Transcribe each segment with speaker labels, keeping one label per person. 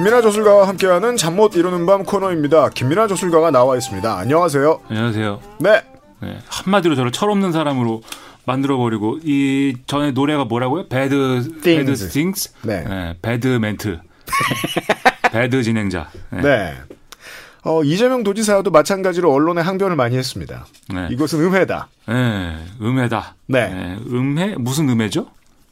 Speaker 1: 김민아 저술가와 함께하는 잠 못 이루는 밤 코너입니다. 김민아 저술가가 나와 있습니다. 안녕하세요.
Speaker 2: 안녕하세요.
Speaker 1: 네.
Speaker 2: 네, 한마디로 저를 철없는 사람으로 만들어버리고 이 전에 노래가 뭐라고요? bad bad things,
Speaker 1: 네.
Speaker 2: 네, bad 멘트, bad 진행자. 네.
Speaker 1: 네. 어, 이재명 도지사도 마찬가지로 언론에 항변을 많이 했습니다.
Speaker 2: 네.
Speaker 1: 이것은 음해다.
Speaker 2: 네, 음해다.
Speaker 1: 네.
Speaker 2: 음해 무슨 음해죠?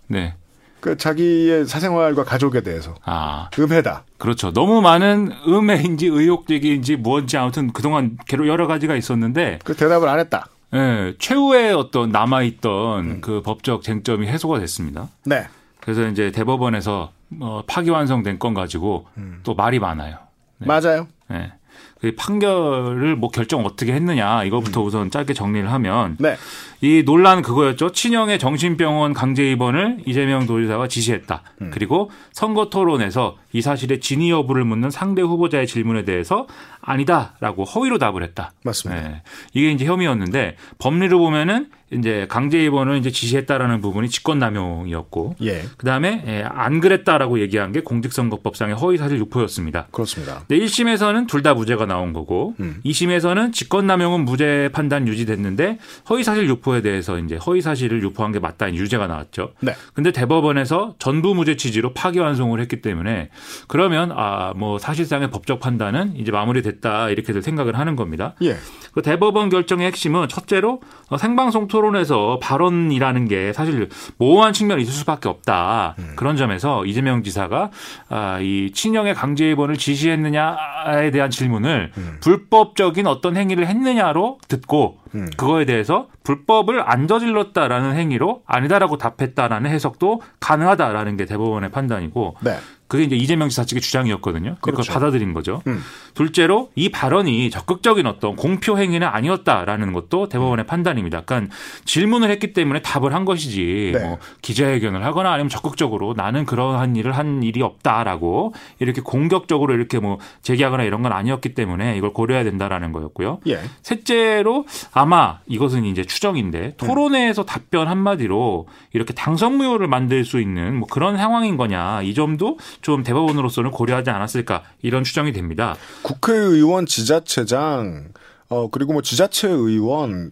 Speaker 2: 네.
Speaker 1: 그 자기의 사생활과 가족에 대해서
Speaker 2: 아,
Speaker 1: 음해다.
Speaker 2: 그렇죠. 너무 많은 음해인지 의혹적인지 뭔지 아무튼 그동안 여러 가지가 있었는데
Speaker 1: 그 대답을 안 했다.
Speaker 2: 네, 최후의 어떤 남아 있던 그 법적 쟁점이 해소가 됐습니다.
Speaker 1: 네.
Speaker 2: 그래서 이제 대법원에서 어, 파기완성된 건 가지고 또 말이 많아요. 네.
Speaker 1: 맞아요.
Speaker 2: 네. 그 판결을 뭐 결정 어떻게 했느냐 이거부터 우선 짧게 정리를 하면
Speaker 1: 네.
Speaker 2: 이 논란 그거였죠. 친형의 정신병원 강제 입원을 이재명 도지사가 지시했다. 그리고 선거 토론에서 이 사실의 진위 여부를 묻는 상대 후보자의 질문에 대해서 아니다라고 허위로 답을 했다.
Speaker 1: 맞습니다.
Speaker 2: 네. 이게 이제 혐의였는데 법리로 보면은 이제 강제 입원을 이제 지시했다라는 부분이 직권남용이었고
Speaker 1: 예.
Speaker 2: 그 다음에 예, 안 그랬다라고 얘기한 게 공직선거법상의 허위 사실 유포였습니다.
Speaker 1: 그렇습니다.
Speaker 2: 네, 1심에서는 둘 다 무죄가 나온 거고
Speaker 1: 음.
Speaker 2: 2심에서는 직권남용은 무죄 판단 유지됐는데 허위사실 유포 에 대해서 이제 허위 사실을 유포한 게 맞다 유죄가 나왔죠.
Speaker 1: 네.
Speaker 2: 근데 대법원에서 전부 무죄 취지로 파기환송을 했기 때문에 그러면 아 뭐 사실상의 법적 판단은 이제 마무리됐다 이렇게들 생각을 하는 겁니다.
Speaker 1: 예.
Speaker 2: 그 대법원 결정의 핵심은 첫째로 어, 생방송 토론에서 발언이라는 게 사실 모호한 측면이 있을 수밖에 없다. 그런 점에서 이재명 지사가 아, 이 친형의 강제 입원을 지시했느냐에 대한 질문을 불법적인 어떤 행위를 했느냐로 듣고 그거에 대해서 불법을 안 저질렀다라는 행위로 아니다라고 답했다라는 해석도 가능하다라는 게 대법원의 판단이고
Speaker 1: 네.
Speaker 2: 그게 이제 이재명 지사 측의 주장이었거든요.
Speaker 1: 그렇죠.
Speaker 2: 받아들인 거죠.
Speaker 1: 음.
Speaker 2: 둘째로 이 발언이 적극적인 어떤 공표 행위는 아니었다라는 것도 대법원의 판단입니다. 그러니까 질문을 했기 때문에 답을 한 것이지
Speaker 1: 네.
Speaker 2: 뭐 기자회견을 하거나 아니면 적극적으로 나는 그러한 일을 한 일이 없다라고 이렇게 공격적으로 이렇게 뭐 제기하거나 이런 건 아니었기 때문에 이걸 고려해야 된다라는 거였고요.
Speaker 1: 예.
Speaker 2: 셋째로 아마 이것은 이제 추정인데 토론회에서 답변 한마디로 이렇게 당선무효를 만들 수 있는 뭐 그런 상황인 거냐 이 점도 좀 대법원으로서는 고려하지 않았을까 이런 추정이 됩니다.
Speaker 1: 국회의원 지자체장 어 그리고 뭐 지자체 의원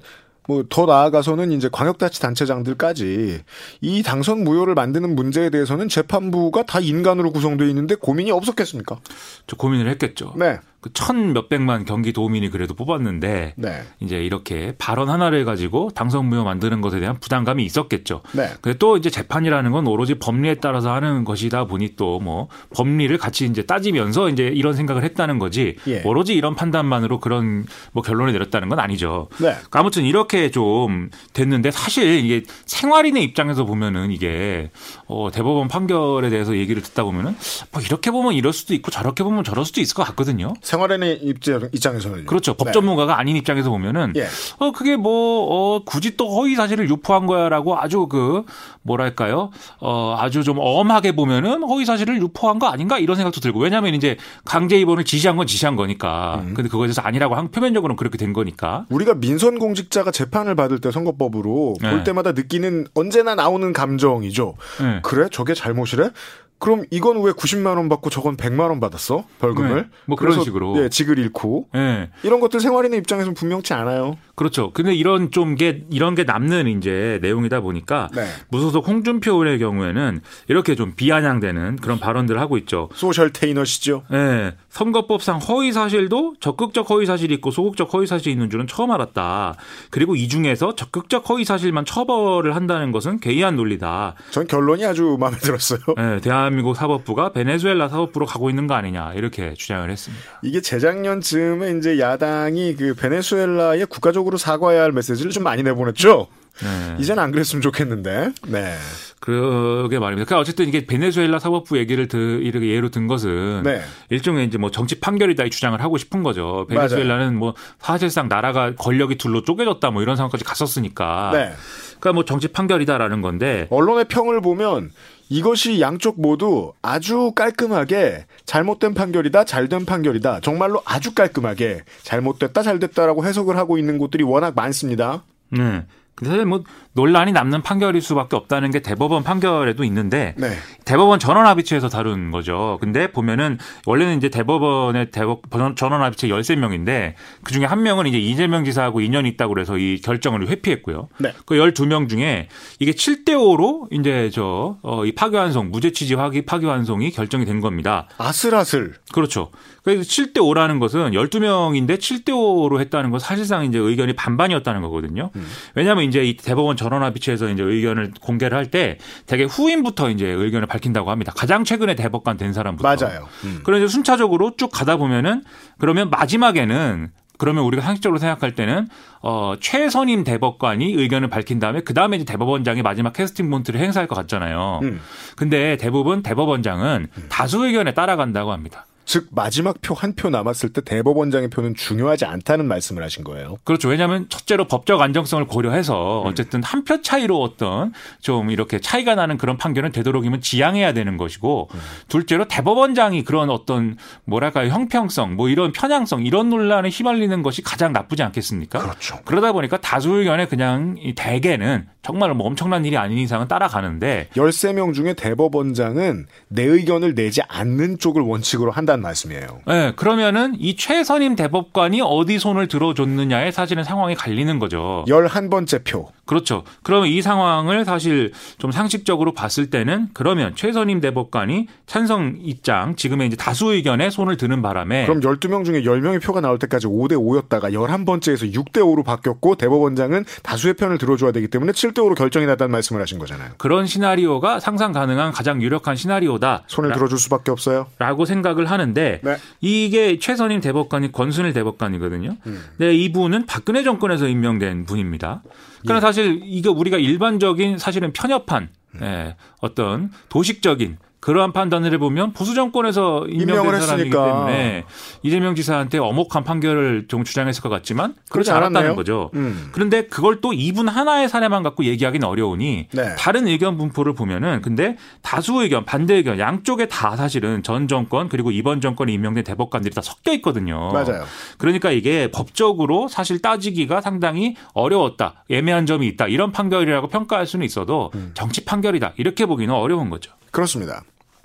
Speaker 1: 뭐 더 나아가서는 이제 광역자치단체장들까지 이 당선 무효를 만드는 문제에 대해서는 재판부가 다 인간으로 구성되어 있는데 고민이 없었겠습니까?
Speaker 2: 저 고민을 했겠죠.
Speaker 1: 네.
Speaker 2: 그천 몇백만 경기 도민이 그래도 뽑았는데
Speaker 1: 네.
Speaker 2: 이제 이렇게 발언 하나를 가지고 당선 무효 만드는 것에 대한 부담감이 있었겠죠.
Speaker 1: 네.
Speaker 2: 근데 또 이제 재판이라는 건 오로지 법리에 따라서 하는 것이다 보니 또 뭐 법리를 같이 이제 따지면서 이제 이런 생각을 했다는 거지
Speaker 1: 예.
Speaker 2: 오로지 이런 판단만으로 그런 뭐 결론을 내렸다는 건 아니죠.
Speaker 1: 네.
Speaker 2: 아무튼 이렇게 좀 됐는데 사실 이게 생활인의 입장에서 보면은 이게 어 대법원 판결에 대해서 얘기를 듣다 보면은 뭐 이렇게 보면 이럴 수도 있고 저렇게 보면 저럴 수도 있을 것 같거든요.
Speaker 1: 생활인의 입장, 입장에서는
Speaker 2: 그렇죠. 법 전문가가 아닌 입장에서 보면은
Speaker 1: 예.
Speaker 2: 어 그게 뭐 어, 굳이 또 허위 사실을 유포한 거야라고 아주 그 뭐랄까요? 어 아주 좀 엄하게 보면은 허위 사실을 유포한 거 아닌가 이런 생각도 들고 왜냐하면 이제 강제 입원을 지시한 건 지시한 거니까.
Speaker 1: 음.
Speaker 2: 근데 그거에 대해서 아니라고 한 표면적으로는 그렇게 된 거니까.
Speaker 1: 우리가 민선 공직자가 재판을 받을 때 선거법으로
Speaker 2: 네.
Speaker 1: 볼 때마다 느끼는 언제나 나오는 감정이죠.
Speaker 2: 네.
Speaker 1: 그래? 저게 잘못이래? 그럼 이건 왜 90만 원 받고 저건 100만 원 받았어? 벌금을?
Speaker 2: 네. 뭐 그런 식으로.
Speaker 1: 예, 직을 잃고
Speaker 2: 예.
Speaker 1: 이런 것들 생활인의 입장에서는 분명치 않아요.
Speaker 2: 그렇죠. 근데 이런 좀 게 이런 게 남는 이제 내용이다 보니까
Speaker 1: 네.
Speaker 2: 무소속 홍준표 의원의 경우에는 이렇게 좀 비아냥대는 그런 발언들을 하고 있죠.
Speaker 1: 소셜 테이너시죠.
Speaker 2: 예, 선거법상 허위 사실도 적극적 허위 사실이 있고 소극적 허위 사실이 있는 줄은 처음 알았다. 그리고 이 중에서 적극적 허위 사실만 처벌을 한다는 것은 괴이한 논리다.
Speaker 1: 전 결론이 아주 마음에 들었어요.
Speaker 2: 예, 대한민국 사법부가 베네수엘라 사법부로 가고 있는 거 아니냐 이렇게 주장을 했습니다.
Speaker 1: 이게 재작년쯤에 이제 야당이 그 베네수엘라에 국가적 으로 사과해야 할 메시지를 좀 많이 내보냈죠.
Speaker 2: 네.
Speaker 1: 이제는 안 그랬으면 좋겠는데. 네.
Speaker 2: 그러게 말입니다. 그러니까 어쨌든 이게 베네수엘라 사법부 얘기를 드, 이렇게 예로 든 것은
Speaker 1: 네.
Speaker 2: 일종의 이제 뭐 정치 판결이다 이 주장을 하고 싶은 거죠. 베네수엘라는 뭐 사실상 나라가 권력이 둘로 쪼개졌다 뭐 이런 상황까지 갔었으니까.
Speaker 1: 네.
Speaker 2: 그러니까 뭐 정치 판결이다라는 건데
Speaker 1: 언론의 평을 보면 이것이 양쪽 모두 아주 깔끔하게 잘못된 판결이다, 잘된 판결이다. 정말로 아주 깔끔하게 잘못됐다, 잘됐다라고 해석을 하고 있는 곳들이 워낙 많습니다.
Speaker 2: 네. 근데 사실 뭐 논란이 남는 판결일 수밖에 없다는 게 대법원 판결에도 있는데
Speaker 1: 네.
Speaker 2: 대법원 전원 합의체에서 다룬 거죠. 근데 보면은 원래는 이제 대법원의 대법 전원 합의체 13명인데 그 중에 한 명은 이제 이재명 지사하고 인연이 있다고 그래서 이 결정을 회피했고요.
Speaker 1: 네.
Speaker 2: 그 12명 중에 이게 7대 5로 이제 저어이 파기환송 무죄 취지 파기환송이 결정이 된 겁니다.
Speaker 1: 아슬아슬.
Speaker 2: 그렇죠. 그래서 7대 5라는 것은 12명인데 7대 5로 했다는 건 사실상 이제 의견이 반반이었다는 거거든요. 음. 왜냐하면 이제 이 대법원 전원 합의체에서 이제 의견을 공개를 할 때 되게 후임부터 이제 의견을 밝힌다고 합니다. 가장 최근에 대법관 된 사람부터.
Speaker 1: 맞아요.
Speaker 2: 음. 그런데 순차적으로 쭉 가다 보면은 그러면 마지막에는 그러면 우리가 상식적으로 생각할 때는 어 최선임 대법관이 의견을 밝힌 다음에 그 다음에 이제 대법원장이 마지막 캐스팅 몬트를 행사할 것 같잖아요. 음. 근데 대부분 대법원장은 음. 다수 의견에 따라간다고 합니다.
Speaker 1: 즉 마지막 표 한 표 남았을 때 대법원장의 표는 중요하지 않다는 말씀을 하신 거예요.
Speaker 2: 그렇죠. 왜냐하면 첫째로 법적 안정성을 고려해서 음. 어쨌든 한표 차이로 어떤 좀 이렇게 차이가 나는 그런 판결은 되도록이면 지양해야 되는 것이고 음. 둘째로 대법원장이 그런 어떤 뭐랄까요 형평성 뭐 이런 편향성 이런 논란에 휘말리는 것이 가장 나쁘지 않겠습니까?
Speaker 1: 그렇죠.
Speaker 2: 그러다 보니까 다수 의견에 그냥 대개는 정말 뭐 엄청난 일이 아닌 이상은 따라가는데
Speaker 1: 13명 중에 대법원장은 내 의견을 내지 않는 쪽을 원칙으로 한다 는 말씀이에요.
Speaker 2: 네, 그러면은 이 최선임 대법관이 어디 손을 들어줬느냐에 사실은 상황이 갈리는 거죠.
Speaker 1: 11번째 표.
Speaker 2: 그렇죠. 그러면 이 상황을 사실 좀 상식적으로 봤을 때는 그러면 최선임 대법관이 찬성 입장 지금의 이제 다수 의견에 손을 드는 바람에
Speaker 1: 그럼 12명 중에 10명의 표가 나올 때까지 5대 5였다가 11번째에서 6대 5로 바뀌었고 대법원장은 다수의 편을 들어줘야 되기 때문에 7대 5로 결정이 났다는 말씀을 하신 거잖아요.
Speaker 2: 그런 시나리오가 상상 가능한 가장 유력한 시나리오다.
Speaker 1: 손을 들어줄 수밖에 없어요.
Speaker 2: 라고 생각을 하는데 네. 이게 최선임 대법관이 권순일 대법관이거든요. 음. 네, 이분은 박근혜 정권에서 임명된 분입니다. 그러나 예. 사실 이게 우리가 일반적인 사실은 편협한 음. 예, 어떤 도식적인 그러한 판단을 해보면 보수 정권에서 임명된 사람이기 때문에 이재명 지사한테 어목한 판결을 좀 주장했을 것 같지만 그렇지 않았다는 거죠. 음. 그런데 그걸 또 이분 하나의 사례만 갖고 얘기하기는 어려우니 네. 다른 의견 분포를 보면은 근데 다수 의견, 반대 의견 양쪽에 다 사실은 전 정권 그리고 이번 정권에 임명된 대법관들이 다 섞여 있거든요.
Speaker 1: 맞아요.
Speaker 2: 그러니까 이게 법적으로 사실 따지기가 상당히 어려웠다, 애매한 점이 있다 이런 판결이라고 평가할 수는 있어도 음. 정치 판결이다 이렇게 보기는 어려운 거죠.
Speaker 1: 그렇습니다.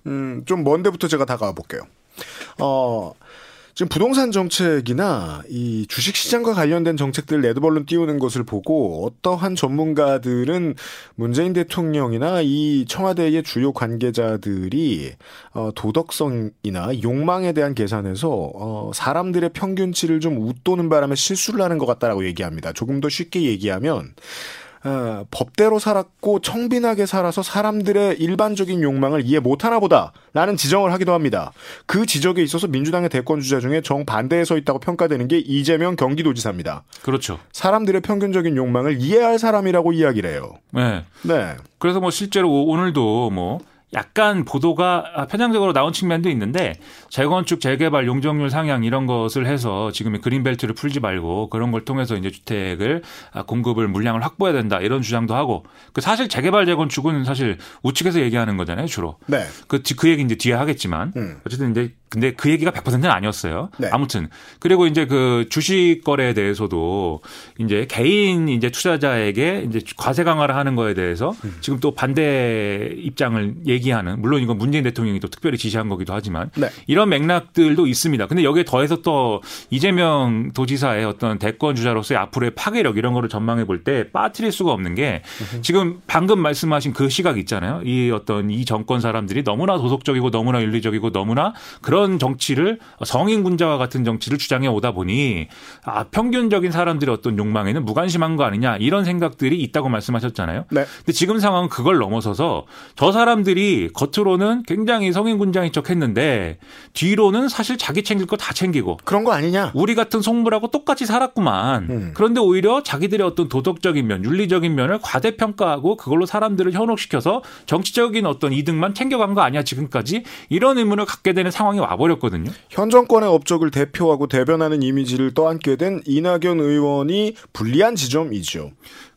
Speaker 1: 음, 좀 먼데부터 제가 다가와 볼게요. 어, 지금 부동산 정책이나 이 주식 시장과 관련된 정책들 레드벌룬 띄우는 것을 보고 어떠한 전문가들은 문재인 대통령이나 이 청와대의 주요 관계자들이 어, 도덕성이나 욕망에 대한 계산에서 어, 사람들의 평균치를 좀 웃도는 바람에 실수를 하는 것 같다라고 얘기합니다. 조금 더 쉽게 얘기하면 어, 법대로 살았고 청빈하게 살아서 사람들의 일반적인 욕망을 이해 못하나 보다라는 지적을 하기도 합니다. 그 지적에 있어서 민주당의 대권 주자 중에 정반대에 서 있다고 평가되는 게 이재명 경기도지사입니다.
Speaker 2: 그렇죠.
Speaker 1: 사람들의 평균적인 욕망을 이해할 사람이라고 이야기를 해요.
Speaker 2: 네. 네. 그래서 뭐 실제로 오늘도 뭐 약간 보도가 편향적으로 나온 측면도 있는데 재건축, 재개발, 용적률 상향 이런 것을 해서 지금의 그린벨트를 풀지 말고 그런 걸 통해서 이제 주택을 공급을 물량을 확보해야 된다 이런 주장도 하고 그 사실 재개발 재건축은 사실 우측에서 얘기하는 거잖아요 주로.
Speaker 1: 네.
Speaker 2: 그, 그 얘기 이제 뒤에 하겠지만 음. 어쨌든 이제 근데 그 얘기가 100%는 아니었어요. 네. 아무튼 그리고 이제 그 주식 거래에 대해서도 이제 개인 이제 투자자에게 이제 과세 강화를 하는 거에 대해서 음. 지금 또 반대 입장을 얘기하는 물론 이건 문재인 대통령이 또 특별히 지시한 거기도 하지만 네. 이런 맥락들도 있습니다. 근데 여기에 더해서 또 이재명 도지사의 어떤 대권 주자로서의 앞으로의 파괴력 이런 거를 전망해 볼 때 빠뜨릴 수가 없는 게 지금 방금 말씀하신 그 시각 있잖아요. 이 어떤 이 정권 사람들이 너무나 도덕적이고 너무나 윤리적이고 너무나 그런 그런 정치를 성인 군자와 같은 정치를 주장해 오다 보니 아, 평균적인 사람들의 어떤 욕망에는 무관심한 거 아니냐 이런 생각들이 있다고 말씀하셨잖아요.
Speaker 1: 네.
Speaker 2: 근데 지금 상황은 그걸 넘어서서 저 사람들이 겉으로는 굉장히 성인 군장인 척 했는데 뒤로는 사실 자기 챙길 거 다 챙기고
Speaker 1: 그런 거 아니냐?
Speaker 2: 우리 같은 속물하고 똑같이 살았구만. 음. 그런데 오히려 자기들의 어떤 도덕적인 면, 윤리적인 면을 과대평가하고 그걸로 사람들을 현혹시켜서 정치적인 어떤 이득만 챙겨간 거 아니야 지금까지 이런 의문을 갖게 되는 상황이 와버렸거든요.
Speaker 1: 현 정권의 업적을 대표하고 대변하는 이미지를 떠안게 된 이낙연 의원이 불리한 지점이죠.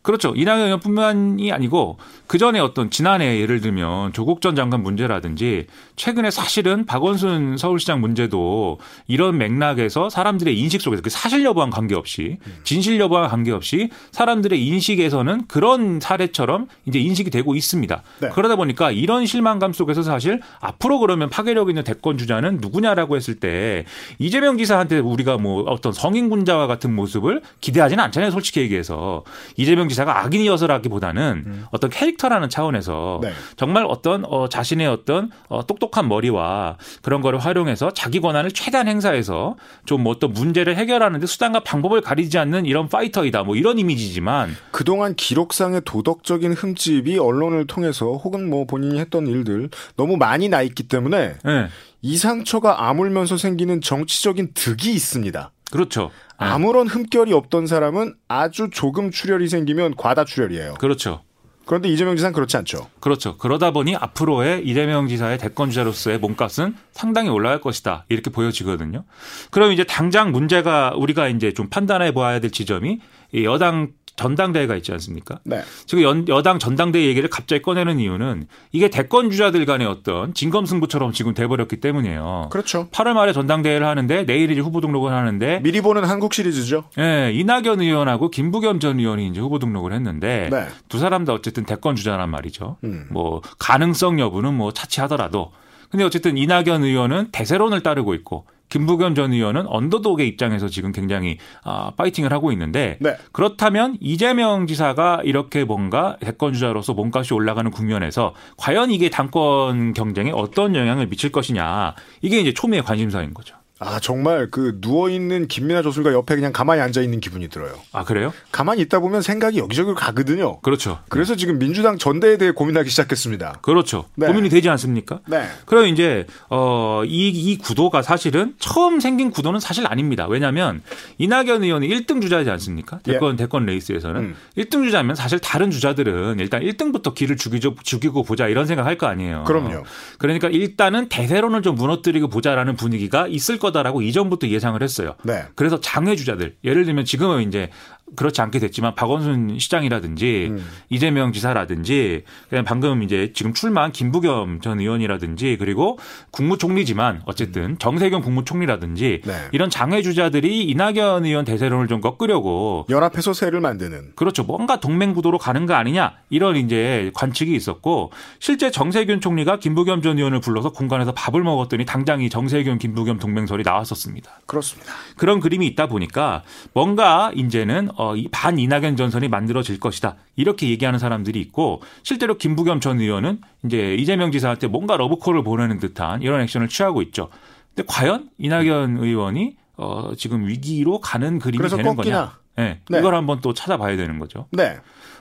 Speaker 2: 그렇죠. 이낙연 의원뿐만이 아니고 그 전에 어떤 지난해 예를 들면 조국 전 장관 문제라든지 최근에 사실은 박원순 서울시장 문제도 이런 맥락에서 사람들의 인식 속에서 그 사실 여부와 관계없이 진실 여부와 관계없이 사람들의 인식에서는 그런 사례처럼 이제 인식이 되고 있습니다.
Speaker 1: 네.
Speaker 2: 그러다 보니까 이런 실망감 속에서 사실 앞으로 그러면 파괴력 있는 대권 주자는 누구냐라고 했을 때 이재명 지사한테 우리가 뭐 어떤 성인 군자와 같은 모습을 기대하지는 않잖아요. 솔직히 얘기해서 이재명 지사가 악인이어서라기보다는 어떤 캐릭터라는 차원에서
Speaker 1: 네.
Speaker 2: 정말 어떤 어, 자신의 어떤 어, 똑똑한 머리와 그런 거를 활용해서 자기 권한을 최대한 행사해서 좀뭐 어떤 문제를 해결하는데 수단과 방법을 가리지 않는 이런 파이터이다. 뭐 이런 이미지지만
Speaker 1: 그동안 기록상의 도덕적인 흠집이 언론을 통해서 혹은 뭐 본인이 했던 일들 너무 많이 나 있기 때문에
Speaker 2: 예.
Speaker 1: 이 상처가 아물면서 생기는 정치적인 득이 있습니다.
Speaker 2: 그렇죠. 예.
Speaker 1: 아무런 흠결이 없던 사람은 아주 조금 출혈이 생기면 과다 출혈이에요.
Speaker 2: 그렇죠.
Speaker 1: 그런데 이재명 지사는 그렇지 않죠.
Speaker 2: 그렇죠. 그러다 보니 앞으로의 이재명 지사의 대권 주자로서의 몸값은 상당히 올라갈 것이다. 이렇게 보여지거든요. 그럼 이제 당장 문제가 우리가 이제 좀 판단해 봐야 될 지점이 이 여당 전당대회가 있지 않습니까?
Speaker 1: 네.
Speaker 2: 지금 연- 여당 전당대회 얘기를 갑자기 꺼내는 이유는 이게 대권 주자들 간의 어떤 진검승부처럼 지금 돼버렸기 때문이에요.
Speaker 1: 그렇죠.
Speaker 2: 8월 말에 전당대회를 하는데 내일 이제 후보 등록을 하는데
Speaker 1: 미리 보는 한국 시리즈죠.
Speaker 2: 예, 이낙연 의원하고 김부겸 전 의원이 이제 후보 등록을 했는데
Speaker 1: 네.
Speaker 2: 두 사람 다 어쨌든 대권 주자란 말이죠.
Speaker 1: 음.
Speaker 2: 뭐 가능성 여부는 뭐 차치하더라도 근데 어쨌든 이낙연 의원은 대세론을 따르고 있고 김부겸 전 의원은 언더독의 입장에서 지금 굉장히 아, 파이팅을 하고 있는데
Speaker 1: 네.
Speaker 2: 그렇다면 이재명 지사가 이렇게 뭔가 대권 주자로서 몸값이 올라가는 국면에서 과연 이게 당권 경쟁에 어떤 영향을 미칠 것이냐 이게 이제 초미의 관심사인 거죠.
Speaker 1: 아 정말 그 누워 있는 김민아 조술가 옆에 그냥 가만히 앉아 있는 기분이 들어요.
Speaker 2: 아 그래요?
Speaker 1: 가만히 있다 보면 생각이 여기저기로 가거든요.
Speaker 2: 그렇죠.
Speaker 1: 그래서 지금 민주당 전대에 대해 고민하기 시작했습니다.
Speaker 2: 그렇죠.
Speaker 1: 네.
Speaker 2: 고민이 되지 않습니까?
Speaker 1: 네.
Speaker 2: 그럼 이제 어이 이 구도가 사실은 처음 생긴 구도는 사실 아닙니다. 왜냐하면 이낙연 의원이 1등 주자이지 않습니까? 대권 대권 레이스에서는
Speaker 1: 음.
Speaker 2: 1등 주자면 사실 다른 주자들은 일단 1등부터 길을 죽이죠, 죽이고 보자 이런 생각할 거 아니에요.
Speaker 1: 그럼요.
Speaker 2: 그러니까 일단은 대세론을 좀 무너뜨리고 보자라는 분위기가 있을 거다라고 이전부터 예상을 했어요.
Speaker 1: 네.
Speaker 2: 그래서 장외 주자들 예를 들면 지금은 이제 그렇지 않게 됐지만 박원순 시장이라든지
Speaker 1: 음.
Speaker 2: 이재명 지사라든지 그냥 방금 이제 지금 출마한 김부겸 전 의원이라든지 그리고 국무총리지만 어쨌든 정세균 국무총리라든지
Speaker 1: 네.
Speaker 2: 이런 장외 주자들이 이낙연 의원 대세론을 좀 꺾으려고
Speaker 1: 연합해서 세를 만드는.
Speaker 2: 그렇죠. 뭔가 동맹 구도로 가는 거 아니냐 이런 이제 관측이 있었고 실제 정세균 총리가 김부겸 전 의원을 불러서 공간에서 밥을 먹었더니 당장 이 정세균 김부겸 동맹설이 나왔었습니다.
Speaker 1: 그렇습니다.
Speaker 2: 그런 그림이 있다 보니까 뭔가 이제는 어, 이 반 이낙연 전선이 만들어질 것이다. 이렇게 얘기하는 사람들이 있고 실제로 김부겸 전 의원은 이제 이재명 지사한테 뭔가 러브콜을 보내는 듯한 이런 액션을 취하고 있죠. 근데 과연 이낙연 의원이 어, 지금 위기로 가는 그림이 되는? 거냐? 네,
Speaker 1: 네.
Speaker 2: 이걸 한번 또 찾아봐야 되는 거죠.
Speaker 1: 네.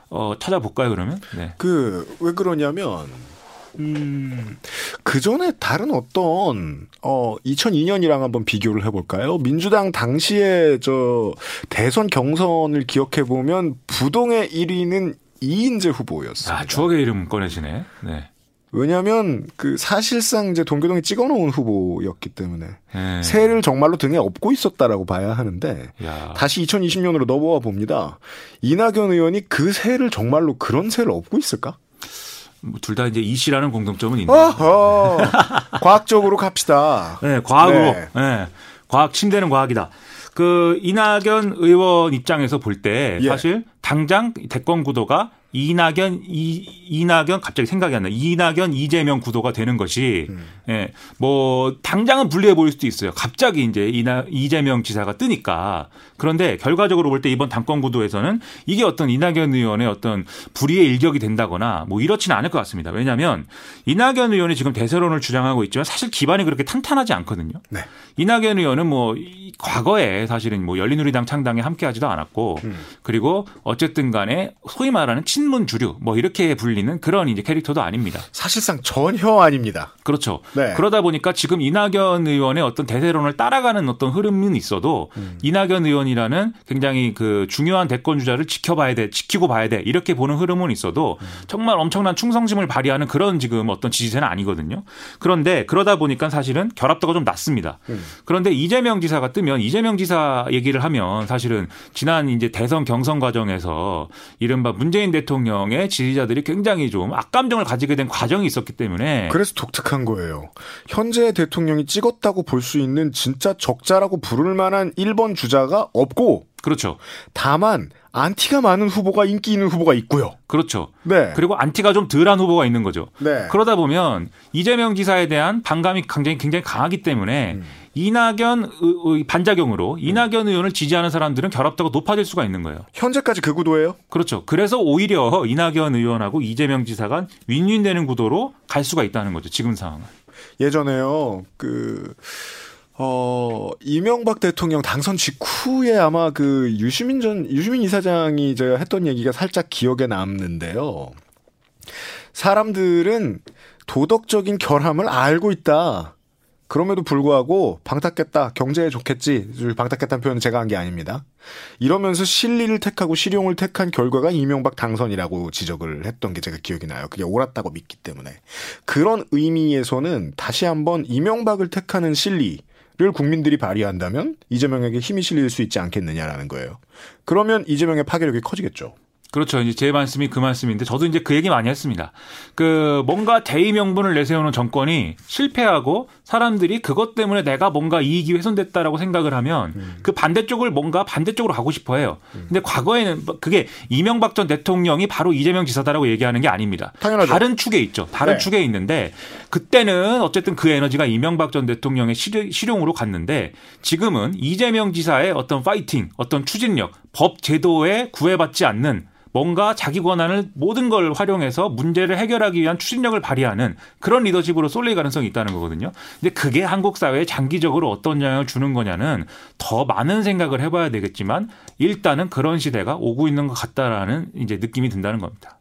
Speaker 2: 어, 찾아볼까요, 그러면? 네.
Speaker 1: 그 왜 그러냐면 음, 그 전에 다른 어떤 어 2002년이랑 한번 비교를 해볼까요? 민주당 당시에 저 대선 경선을 기억해 보면 부동의 1위는 이인재 후보였습니다.
Speaker 2: 아, 추억의 이름 꺼내시네. 네.
Speaker 1: 왜냐하면 그 사실상 이제 동교동이 찍어놓은 후보였기 때문에
Speaker 2: 네.
Speaker 1: 새를 정말로 등에 업고 있었다라고 봐야 하는데
Speaker 2: 야.
Speaker 1: 다시 2020년으로 넘어와 봅니다. 이낙연 의원이 그 새를 정말로 그런 새를 업고 있을까?
Speaker 2: 뭐 둘다 이제 이씨라는 공통점은 있네요.
Speaker 1: 어허, 과학적으로 갑시다.
Speaker 2: 네, 과학으로.
Speaker 1: 네.
Speaker 2: 네. 과학 침대는 과학이다. 그 이낙연 의원 입장에서 볼때
Speaker 1: 예.
Speaker 2: 사실 당장 대권 구도가 이낙연 이 이낙연 갑자기 생각이 안 나. 이낙연 이재명 구도가 되는 것이
Speaker 1: 음.
Speaker 2: 예. 뭐 당장은 불리해 보일 수도 있어요. 갑자기 이제 이나 이재명 지사가 뜨니까. 그런데 결과적으로 볼 때 이번 당권 구도에서는 이게 어떤 이낙연 의원의 어떤 불의의 일격이 된다거나 뭐 이렇지는 않을 것 같습니다. 왜냐하면 이낙연 의원이 지금 대세론을 주장하고 있지만 사실 기반이 그렇게 탄탄하지 않거든요.
Speaker 1: 네.
Speaker 2: 이낙연 의원은 뭐 이- 과거에 사실은 뭐 열린우리당 창당에 함께하지도 않았고
Speaker 1: 음.
Speaker 2: 그리고 어쨌든 간에 소위 말하는 친노 친문 주류 뭐 이렇게 불리는 그런 이제 캐릭터도 아닙니다.
Speaker 1: 사실상 전혀 아닙니다.
Speaker 2: 그렇죠.
Speaker 1: 네.
Speaker 2: 그러다 보니까 지금 이낙연 의원의 어떤 대세론을 따라가는 어떤 흐름은 있어도
Speaker 1: 음.
Speaker 2: 이낙연 의원이라는 굉장히 그 중요한 대권 주자를 지켜봐야 돼, 지키고 봐야 돼 이렇게 보는 흐름은 있어도
Speaker 1: 음.
Speaker 2: 정말 엄청난 충성심을 발휘하는 그런 지금 어떤 지지세는 아니거든요. 그런데 그러다 보니까 사실은 결합도가 좀 낮습니다.
Speaker 1: 음.
Speaker 2: 그런데 이재명 지사가 뜨면 이재명 지사 얘기를 하면 사실은 지난 이제 대선 경선 과정에서 이른바 문재인 대통령 의 지지자들이 굉장히 좀 악감정을 가지게 된 과정이 있었기 때문에
Speaker 1: 그래서 독특한 거예요. 현재 대통령이 찍었다고 볼 수 있는 진짜 적자라고 부를 만한 1번 주자가 없고
Speaker 2: 그렇죠.
Speaker 1: 다만 안티가 많은 후보가 인기 있는 후보가 있고요.
Speaker 2: 그렇죠.
Speaker 1: 네.
Speaker 2: 그리고 안티가 좀 덜한 후보가 있는 거죠.
Speaker 1: 네.
Speaker 2: 그러다 보면 이재명 지사에 대한 반감이 굉장히 굉장히 강하기 때문에
Speaker 1: 음.
Speaker 2: 이낙연 의- 의- 반작용으로 이낙연 의원을 지지하는 사람들은 결합도가 높아질 수가 있는 거예요.
Speaker 1: 현재까지 그 구도예요?
Speaker 2: 그렇죠. 그래서 오히려 이낙연 의원하고 이재명 지사가 윈윈되는 구도로 갈 수가 있다는 거죠. 지금 상황은.
Speaker 1: 예전에요. 그 어, 이명박 대통령 당선 직후에 아마 그 유시민 전, 유시민 이사장이 제가 했던 얘기가 살짝 기억에 남는데요. 사람들은 도덕적인 결함을 알고 있다. 그럼에도 불구하고 방탁했다. 경제에 좋겠지. 방탁했다는 표현은 제가 한 게 아닙니다. 이러면서 실리를 택하고 실용을 택한 결과가 이명박 당선이라고 지적을 했던 게 제가 기억이 나요. 그게 옳았다고 믿기 때문에. 그런 의미에서는 다시 한번 이명박을 택하는 실리 를 국민들이 발휘한다면 이재명에게 힘이 실릴 수 있지 않겠느냐라는 거예요. 그러면 이재명의 파괴력이 커지겠죠.
Speaker 2: 그렇죠. 이제 제 말씀이 그 말씀인데 저도 이제 그 얘기 많이 했습니다. 그 뭔가 대의 명분을 내세우는 정권이 실패하고 사람들이 그것 때문에 내가 뭔가 이익이 훼손됐다라고 생각을 하면
Speaker 1: 음.
Speaker 2: 그 반대쪽을 뭔가 반대쪽으로 가고 싶어 해요. 근데 과거에는 그게 이명박 전 대통령이 바로 이재명 지사다라고 얘기하는 게 아닙니다.
Speaker 1: 당연하죠.
Speaker 2: 다른 축에 있죠. 다른
Speaker 1: 네.
Speaker 2: 축에 있는데 그때는 어쨌든 그 에너지가 이명박 전 대통령의 실용- 실용으로 갔는데 지금은 이재명 지사의 어떤 파이팅, 어떤 추진력, 법 제도에 구애받지 않는 뭔가 자기 권한을 모든 걸 활용해서 문제를 해결하기 위한 추진력을 발휘하는 그런 리더십으로 쏠릴 가능성이 있다는 거거든요. 근데 그게 한국 사회에 장기적으로 어떤 영향을 주는 거냐는 더 많은 생각을 해봐야 되겠지만 일단은 그런 시대가 오고 있는 것 같다라는 이제 느낌이 든다는 겁니다.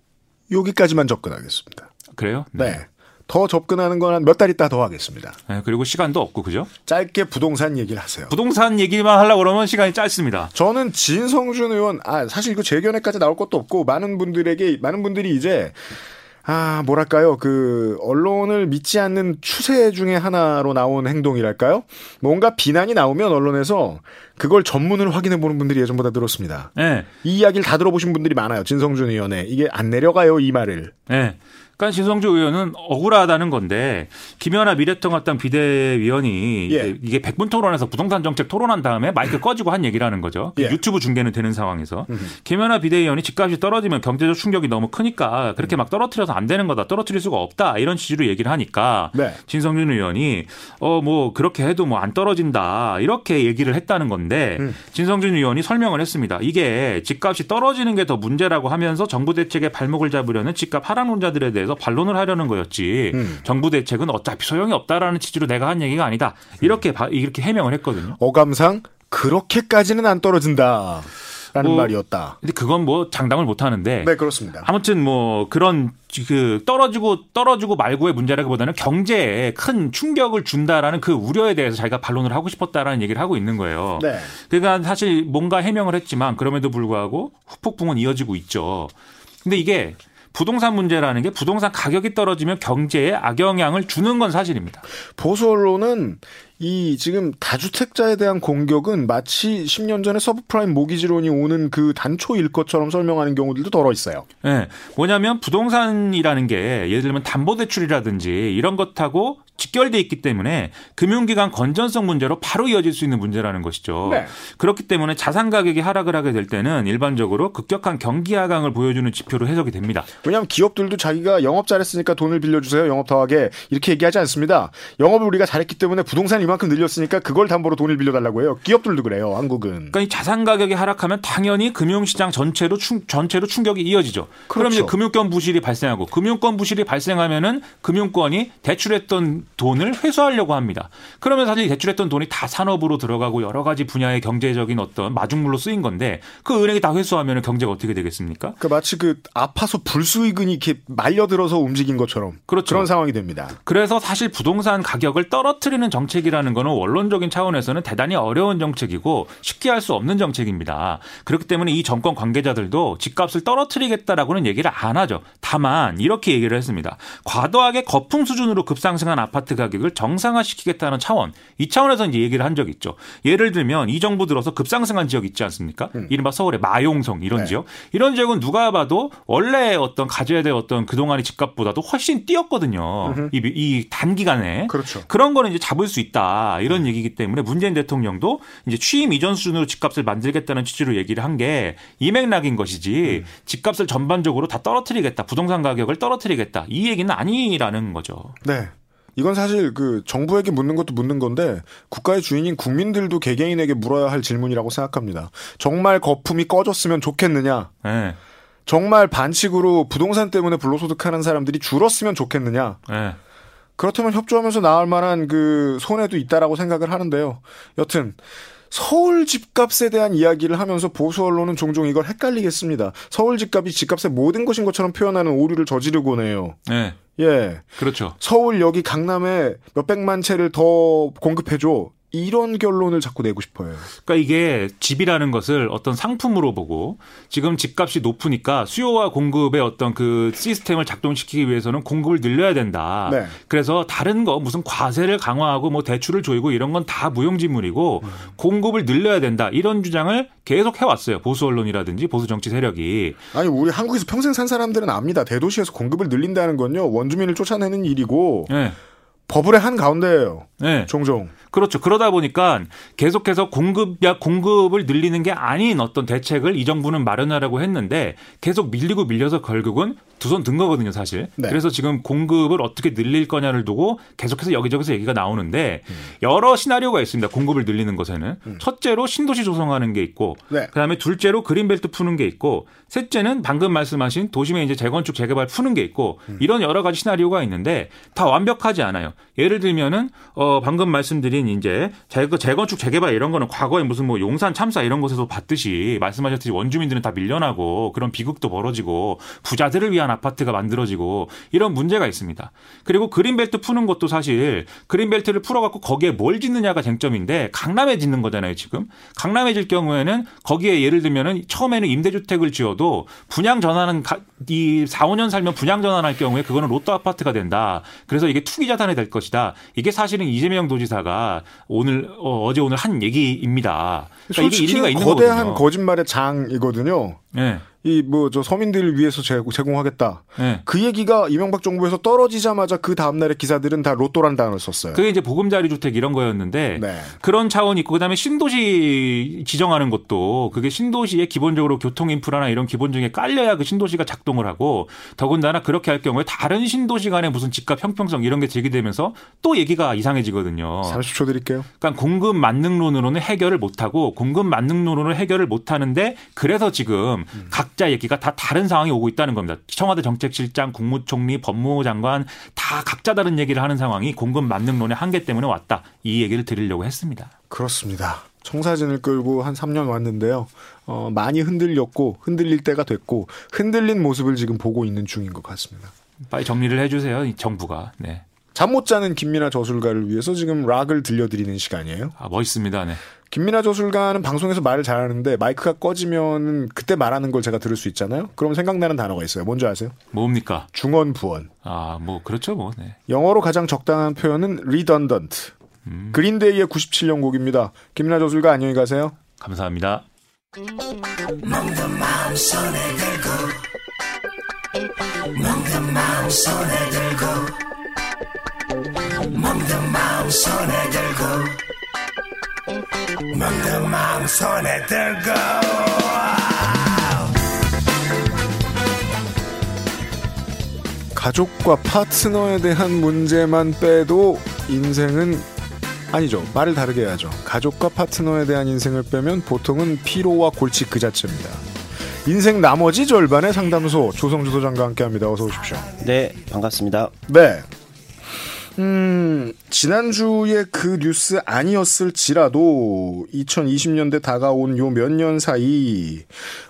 Speaker 1: 여기까지만 접근하겠습니다.
Speaker 2: 그래요?
Speaker 1: 네. 더 접근하는 건 한 몇 달 있다 더 하겠습니다.
Speaker 2: 네, 그리고 시간도 없고 그죠?
Speaker 1: 짧게 부동산 얘기를 하세요.
Speaker 2: 부동산 얘기만 하려고 그러면 시간이 짧습니다.
Speaker 1: 저는 진성준 의원, 아, 사실 이거 제 견해까지 나올 것도 없고, 많은 분들에게, 많은 분들이 이제, 아, 뭐랄까요, 그, 언론을 믿지 않는 추세 중에 하나로 나온 행동이랄까요? 뭔가 비난이 나오면 언론에서 그걸 전문을 확인해 보는 분들이 예전보다 늘었습니다.
Speaker 2: 네.
Speaker 1: 이 이야기를 다 들어보신 분들이 많아요. 진성준 의원의. 이게 안 내려가요, 이 말을.
Speaker 2: 네. 그러니까 진성주 의원은 억울하다는 건데 김연아 미래통합당 비대위원이
Speaker 1: 예.
Speaker 2: 이게 백분 토론에서 부동산 정책 토론한 다음에 마이크 꺼지고 한 얘기라는 거죠. 그
Speaker 1: 예.
Speaker 2: 유튜브 중계는 되는 상황에서 김연아 비대위원이 집값이 떨어지면 경제적 충격이 너무 크니까 그렇게 막 떨어뜨려서 안 되는 거다. 떨어뜨릴 수가 없다. 이런 취지로 얘기를 하니까
Speaker 1: 네.
Speaker 2: 진성준 의원이 어 뭐 그렇게 해도 뭐 안 떨어진다. 이렇게 얘기를 했다는 건데
Speaker 1: 음.
Speaker 2: 진성준 의원이 설명을 했습니다. 이게 집값이 떨어지는 게 더 문제라고 하면서 정부 대책에 발목을 잡으려는 집값 하락론자들에 대해서 반론을 하려는 거였지.
Speaker 1: 음.
Speaker 2: 정부 대책은 어차피 소용이 없다라는 취지로 내가 한 얘기가 아니다. 이렇게 바- 이렇게 해명을 했거든요.
Speaker 1: 어감상, 그렇게까지는 안 떨어진다. 라는
Speaker 2: 뭐,
Speaker 1: 말이었다.
Speaker 2: 근데 그건 뭐 장담을 못 하는데
Speaker 1: 네, 그렇습니다.
Speaker 2: 아무튼 뭐 그런 그 떨어지고 떨어지고 말고의 문제라기보다는 경제에 큰 충격을 준다라는 그 우려에 대해서 자기가 반론을 하고 싶었다라는 얘기를 하고 있는 거예요.
Speaker 1: 네.
Speaker 2: 그러니까 사실 뭔가 해명을 했지만 그럼에도 불구하고 후폭풍은 이어지고 있죠. 근데 이게 부동산 문제라는 게 부동산 가격이 떨어지면 경제에 악영향을 주는 건 사실입니다.
Speaker 1: 보수 언론은 이 지금 다주택자에 대한 공격은 마치 10년 전에 서브프라임 모기지론이 오는 그 단초일 것처럼 설명하는 경우들도 덜어 있어요.
Speaker 2: 예. 뭐냐면 부동산이라는 게 예를 들면 담보대출이라든지 이런 것하고 직결돼 있기 때문에 금융기관 건전성 문제로 바로 이어질 수 있는 문제라는 것이죠.
Speaker 1: 네.
Speaker 2: 그렇기 때문에 자산 가격이 하락을 하게 될 때는 일반적으로 급격한 경기 하강을 보여주는 지표로 해석이 됩니다.
Speaker 1: 왜냐하면 기업들도 자기가 영업 잘했으니까 돈을 빌려주세요. 영업 더하게 이렇게 얘기하지 않습니다. 영업을 우리가 잘했기 때문에 부동산 이만큼 늘렸으니까 그걸 담보로 돈을 빌려달라고 해요. 기업들도 그래요. 한국은.
Speaker 2: 그러니까 이 자산 가격이 하락하면 당연히 금융시장 전체로 충, 전체로 충격이 이어지죠. 그럼
Speaker 1: 그렇죠.
Speaker 2: 이제 금융권 부실이 발생하고 금융권 부실이 발생하면은 금융권이 대출했던 돈을 회수하려고 합니다. 그러면 사실 대출했던 돈이 다 산업으로 들어가고 여러 가지 분야의 경제적인 어떤 마중물로 쓰인 건데 그 은행이 다 회수하면 경제가 어떻게 되겠습니까?
Speaker 1: 그 마치 그 아파서 불수익은이 이렇게 말려들어서 움직인 것처럼
Speaker 2: 그렇죠.
Speaker 1: 그런 상황이 됩니다.
Speaker 2: 그래서 사실 부동산 가격을 떨어뜨리는 정책이라는 거는 원론적인 차원에서는 대단히 어려운 정책이고 쉽게 할 수 없는 정책입니다. 그렇기 때문에 이 정권 관계자들도 집값을 떨어뜨리겠다라고는 얘기를 안 하죠. 다만 이렇게 얘기를 했습니다. 과도하게 거품 수준으로 급상승한 아파트 가격을 정상화시키겠다는 차원, 이 차원에서 이제 얘기를 한 적이 있죠. 예를 들면 이 정부 들어서 급상승한 지역 있지 않습니까? 음. 이른바 서울의 마용성 이런 네. 지역. 이런 지역은 누가 봐도 원래 어떤 가져야 될 어떤 그동안의 집값보다도 훨씬 뛰었거든요. 이, 이, 단기간에.
Speaker 1: 그렇죠.
Speaker 2: 그런 거는 이제 잡을 수 있다. 이런 음. 얘기이기 때문에 문재인 대통령도 이제 취임 이전 수준으로 집값을 만들겠다는 취지로 얘기를 한 게 이 맥락인 것이지 음. 집값을 전반적으로 다 떨어뜨리겠다. 부동산 가격을 떨어뜨리겠다. 이 얘기는 아니라는 거죠.
Speaker 1: 네. 이건 사실 그 정부에게 묻는 것도 묻는 건데 국가의 주인인 국민들도 개개인에게 물어야 할 질문이라고 생각합니다. 정말 거품이 꺼졌으면 좋겠느냐? 네. 정말 반칙으로 부동산 때문에 불로소득하는 사람들이 줄었으면 좋겠느냐? 네. 그렇다면 협조하면서 나올 만한 그 손해도 있다라고 생각을 하는데요. 여튼 서울 집값에 대한 이야기를 하면서 보수 언론은 종종 이걸 헷갈리겠습니다. 서울 집값이 집값의 모든 것인 것처럼 표현하는 오류를 저지르곤 해요.
Speaker 2: 네.
Speaker 1: 예.
Speaker 2: 그렇죠.
Speaker 1: 서울 여기 강남에 몇백만 채를 더 공급해줘. 이런 결론을 자꾸 내고 싶어요.
Speaker 2: 그러니까 이게 집이라는 것을 어떤 상품으로 보고 지금 집값이 높으니까 수요와 공급의 어떤 그 시스템을 작동시키기 위해서는 공급을 늘려야 된다. 네. 그래서 다른 거 무슨 과세를 강화하고 뭐 대출을 조이고 이런 건 다 무용지물이고 음. 공급을 늘려야 된다. 이런 주장을 계속 해왔어요. 보수 언론이라든지 보수 정치 세력이.
Speaker 1: 아니 우리 한국에서 평생 산 사람들은 압니다. 대도시에서 공급을 늘린다는 건요 원주민을 쫓아내는 일이고 네. 버블의 한 가운데예요. 네. 종종.
Speaker 2: 그렇죠. 그러다 보니까 계속해서 공급야 공급을 늘리는 게 아닌 어떤 대책을 이 정부는 마련하려고 했는데 계속 밀리고 밀려서 결국은 두 손 든 거거든요, 사실. 네. 그래서 지금 공급을 어떻게 늘릴 거냐를 두고 계속해서 여기저기서 얘기가 나오는데 음. 여러 시나리오가 있습니다. 공급을 늘리는 것에는 음. 첫째로 신도시 조성하는 게 있고 네. 그다음에 둘째로 그린벨트 푸는 게 있고 셋째는 방금 말씀하신 도심의 이제 재건축 재개발 푸는 게 있고 음. 이런 여러 가지 시나리오가 있는데 다 완벽하지 않아요. 예를 들면은 어 방금 말씀드린 이제 재건축 재개발 이런 거는 과거에 무슨 뭐 용산 참사 이런 곳에서 봤듯이 말씀하셨듯이 원주민들은 다 밀려나고 그런 비극도 벌어지고 부자들을 위한 아파트가 만들어지고 이런 문제가 있습니다. 그리고 그린벨트 푸는 것도 사실 그린벨트를 풀어갖고 거기에 뭘 짓느냐가 쟁점인데 강남에 짓는 거잖아요 지금. 강남에 질 경우에는 거기에 예를 들면은 처음에는 임대주택을 지어도 분양 전환은 이 4, 5년 살면 분양 전환할 경우에 그거는 로또 아파트가 된다. 그래서 이게 투기 자산이 될 것이다. 이게 사실은 이재명 도지사가 오늘 어, 제 오늘 한 얘기입니다.
Speaker 1: 그러니까 이게 일리가 있는 거거든요. 거대한 거짓말의 장이거든요. 네. 이 뭐 저 서민들을 위해서 제공 하겠다. 네. 그 얘기가 이명박 정부에서 떨어지자마자 그 다음 날에 기사들은 다 로또라는 단어를 썼어요.
Speaker 2: 그게 이제 보금자리 주택 이런 거였는데 네. 그런 차원이 있고 그다음에 신도시 지정하는 것도 그게 신도시에 기본적으로 교통 인프라나 이런 기본적인 게 깔려야 그 신도시가 작동을 하고 더군다나 그렇게 할 경우에 다른 신도시 간에 무슨 집값 형평성 이런 게 제기되면서 또 얘기가 이상해지거든요.
Speaker 1: 30초 드릴게요.
Speaker 2: 그러니까 공급 만능론으로는 해결을 못 하고 공급 만능론으로 해결을 못 하는데 그래서 지금 음. 각 각자 얘기가 다 다른 상황이 오고 있다는 겁니다. 청와대 정책실장, 국무총리, 법무부 장관 다 각자 다른 얘기를 하는 상황이 공급 만능론의 한계 때문에 왔다. 이 얘기를 드리려고 했습니다.
Speaker 1: 그렇습니다. 청사진을 끌고 한 3년 왔는데요. 어, 많이 흔들렸고 흔들릴 때가 됐고 흔들린 모습을 지금 보고 있는 중인 것 같습니다.
Speaker 2: 빨리 정리를 해주세요. 이 정부가. 네.
Speaker 1: 잠 못 자는 김민아 저술가를 위해서 지금 락을 들려드리는 시간이에요.
Speaker 2: 아 멋있습니다. 네.
Speaker 1: 김민아 저술가는 방송에서 말을 잘하는데 마이크가 꺼지면 그때 말하는 걸 제가 들을 수 있잖아요. 그럼 생각나는 단어가 있어요. 뭔지 아세요?
Speaker 2: 뭡니까?
Speaker 1: 중언 부언.
Speaker 2: 아, 뭐 그렇죠, 뭐. 네.
Speaker 1: 영어로 가장 적당한 표현은 redundant. 음. 그린데이의 97년 곡입니다. 김민아 저술가 안녕히 가세요.
Speaker 2: 감사합니다.
Speaker 1: 문 득 마음 손에 들고 가족과 파트너에 대한 문제만 빼도 인생은 아니죠. 말을 다르게 해야죠. 가족과 파트너에 대한 인생을 빼면 보통은 피로와 골치 그 자체입니다. 인생 나머지 절반의 상담소 조성주 소장과 함께합니다. 어서 오십시오.
Speaker 3: 네, 반갑습니다.
Speaker 1: 네. 음, 지난주에 그 뉴스 아니었을지라도 2020년대 다가온 요 몇 년 사이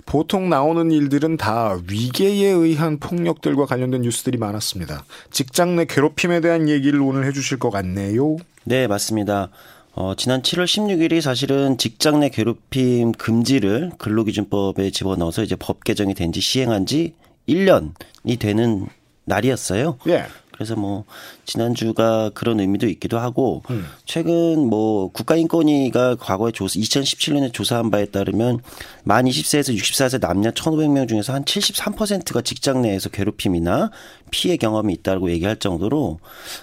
Speaker 1: 보통 나오는 일들은 다 위계에 의한 폭력들과 관련된 뉴스들이 많았습니다. 직장 내 괴롭힘에 대한 얘기를 오늘 해주실 것 같네요.
Speaker 3: 네, 맞습니다. 어, 지난 7월 16일이 사실은 직장 내 괴롭힘 금지를 근로기준법에 집어넣어서 이제 법 개정이 된 지 시행한 지 1년이 되는 날이었어요.
Speaker 1: 예.
Speaker 3: 그래서 뭐 지난주가 그런 의미도 있기도 하고 음. 최근 뭐 국가인권위가 과거에 조사 2017년에 조사한 바에 따르면 만 20세에서 64세 남녀 1,500명 중에서 한 73%가 직장 내에서 괴롭힘이나 피해 경험이 있다고 얘기할 정도로